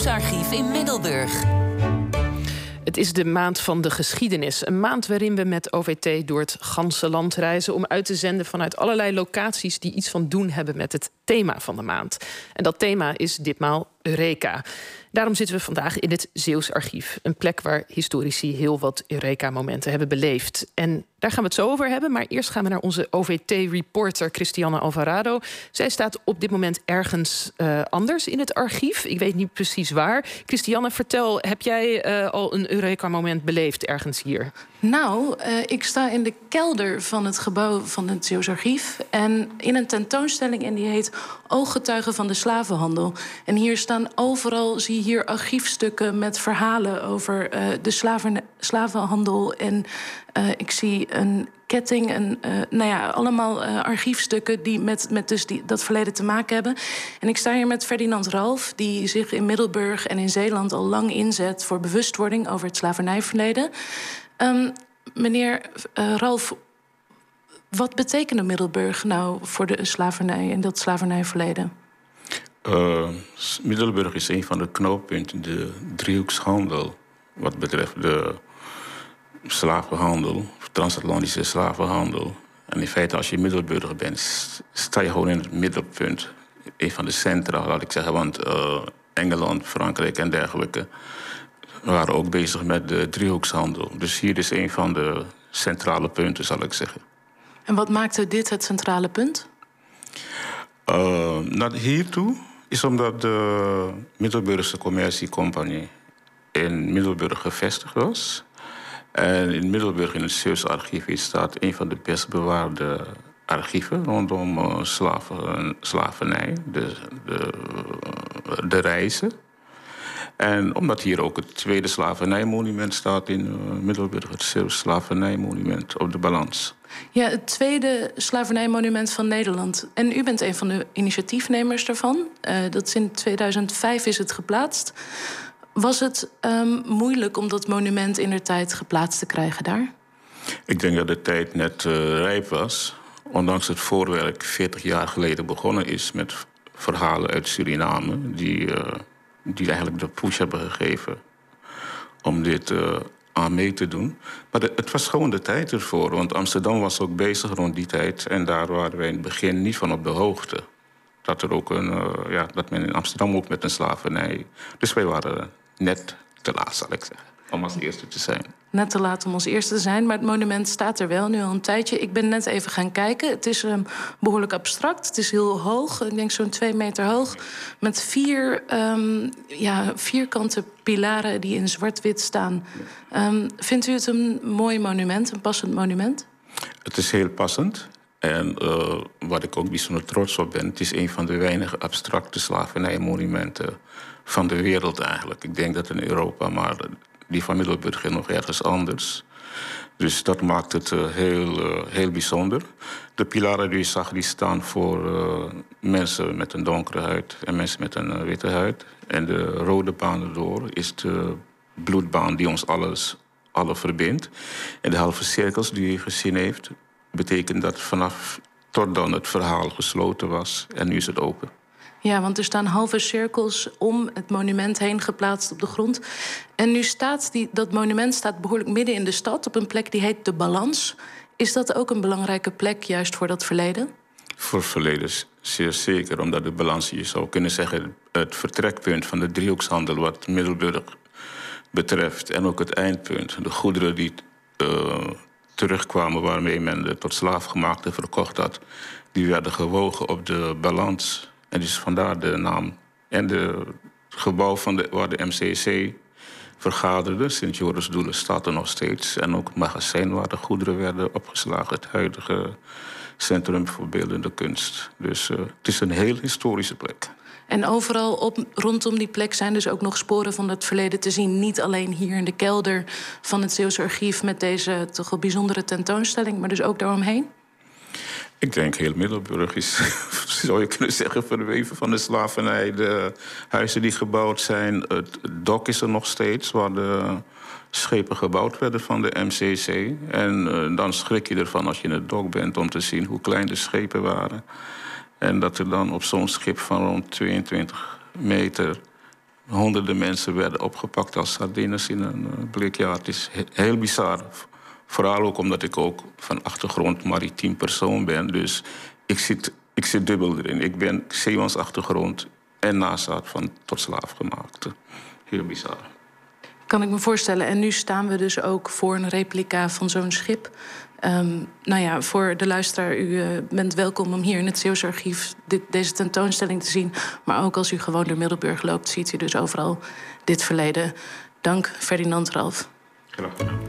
Zeeuwsarchief in Middelburg. Het is de maand van de geschiedenis. Een maand waarin we met OVT door het ganse land reizen om uit te zenden vanuit allerlei locaties die iets van doen hebben met het thema van de maand. En dat thema is ditmaal Eureka. Daarom zitten we vandaag in het Zeeuws Archief. Een plek waar historici heel wat Eureka-momenten hebben beleefd. En daar gaan we het zo over hebben. Maar eerst gaan we naar onze OVT-reporter Christiane Alvarado. Zij staat op dit moment ergens uh, anders in het archief. Ik weet niet precies waar. Christiane, vertel, heb jij uh, al een Eureka-moment beleefd ergens hier? Nou, uh, ik sta in de kelder van het gebouw van het Zeeuws Archief. En in een tentoonstelling en die heet Ooggetuigen van de slavenhandel. En hier staan overal, zie je hier archiefstukken met verhalen over uh, de slaven, slavenhandel. En uh, ik zie een ketting, en nou ja, allemaal archiefstukken die met, met dus die, dat verleden te maken hebben. En ik sta hier met Ferdinand Ralf, die zich in Middelburg en in Zeeland al lang inzet voor bewustwording over het slavernijverleden. Um, meneer Ralf, wat betekende Middelburg nou voor de slavernij en dat slavernijverleden? Uh, Middelburg is een van de knooppunten, de driehoekshandel, wat betreft de slavenhandel, transatlantische slavenhandel. En in feite, als je Middelburger bent, sta je gewoon in het middelpunt. Een van de centra, laat ik zeggen, want uh, Engeland, Frankrijk en dergelijke waren ook bezig met de driehoekshandel. Dus hier is een van de centrale punten, zal ik zeggen. En wat maakte dit het centrale punt? Uh, naar hiertoe is omdat de Middelburgse Commerciecompagnie in Middelburg gevestigd was. En in Middelburg in het Zeeuws archief staat een van de best bewaarde archieven rondom slaven, slavernij, de, de, de reizen. En omdat hier ook het tweede slavernijmonument staat in uh, Middelburg, het slavernijmonument op de balans. Ja, het tweede slavernijmonument van Nederland. En u bent een van de initiatiefnemers daarvan. Uh, dat in 2005 is het geplaatst. Was het um, moeilijk om dat monument in de tijd geplaatst te krijgen daar? Ik denk dat de tijd net uh, rijp was. Ondanks het voorwerk 40 jaar geleden begonnen is met verhalen uit Suriname... die die eigenlijk de push hebben gegeven om dit aan mee te doen. Maar het was gewoon de tijd ervoor. Want Amsterdam was ook bezig rond die tijd. En daar waren wij in het begin niet van op de hoogte. Dat, er ook een, uh, ja, dat men in Amsterdam ook met een slavernij... Dus wij waren net te laat, zal ik zeggen om als eerste te zijn. Net te laat om als eerste te zijn, maar het monument staat er wel nu al een tijdje. Ik ben net even gaan kijken. Het is um, behoorlijk abstract. Het is heel hoog, ik denk zo'n twee meter hoog. Met vier um, ja, vierkante pilaren die in zwart-wit staan. Um, vindt u het een mooi monument, een passend monument? Het is heel passend. En uh, wat ik ook bijzonder trots op ben, het is een van de weinige abstracte slavernijmonumenten van de wereld eigenlijk. Ik denk dat in Europa maar die van Middelburg nog ergens anders. Dus dat maakt het uh, heel, uh, heel bijzonder. De pilaren die je zag, die staan voor uh, mensen met een donkere huid en mensen met een witte huid. En de rode baan erdoor is de bloedbaan die ons alles, alle verbindt. En de halve cirkels die je gezien heeft, betekent dat vanaf tot dan het verhaal gesloten was en nu is het open. Ja, want er staan halve cirkels om het monument heen geplaatst op de grond. En nu staat die, dat monument staat behoorlijk midden in de stad, op een plek die heet De Balans. Is dat ook een belangrijke plek juist voor dat verleden? Voor verleden zeer zeker, omdat de balans, je zou kunnen zeggen, het vertrekpunt van de driehoekshandel wat Middelburg betreft en ook het eindpunt, de goederen die uh, terugkwamen waarmee men de tot slaafgemaakte verkocht had, die werden gewogen op de balans en dus vandaar de naam. En de gebouw van de, waar de MCC vergaderde, Sint-Joris Doelen, staat er nog steeds. En ook het magazijn waar de goederen werden opgeslagen. Het huidige Centrum voor Beeldende Kunst. Dus uh, het is een heel historische plek. En overal op, rondom die plek zijn dus ook nog sporen van het verleden te zien. Niet alleen hier in de kelder van het Zeeuwse Archief met deze toch wel bijzondere tentoonstelling, maar dus ook daaromheen? Ik denk heel Middelburg is, zou je kunnen zeggen, verweven van de slavernij. De huizen die gebouwd zijn, het dok is er nog steeds, waar de schepen gebouwd werden van de MCC. En uh, dan schrik je ervan als je in het dok bent om te zien hoe klein de schepen waren. En dat er dan op zo'n schip van rond 22 meter honderden mensen werden opgepakt als sardines in een uh, blik. Ja, het is heel bizar. Vooral ook omdat ik ook van achtergrond maritiem persoon ben. Dus ik zit, ik zit dubbel erin. Ik ben zeemansachtergrond en nazaat van tot slaaf gemaakt. Heel bizar. Kan ik me voorstellen. En nu staan we dus ook voor een replica van zo'n schip. Um, nou ja, voor de luisteraar, u uh, bent welkom om hier in het Zeeuws Archief dit, deze tentoonstelling te zien. Maar ook als u gewoon door Middelburg loopt, ziet u dus overal dit verleden. Dank, Ferdinand Ralf. Graag gedaan.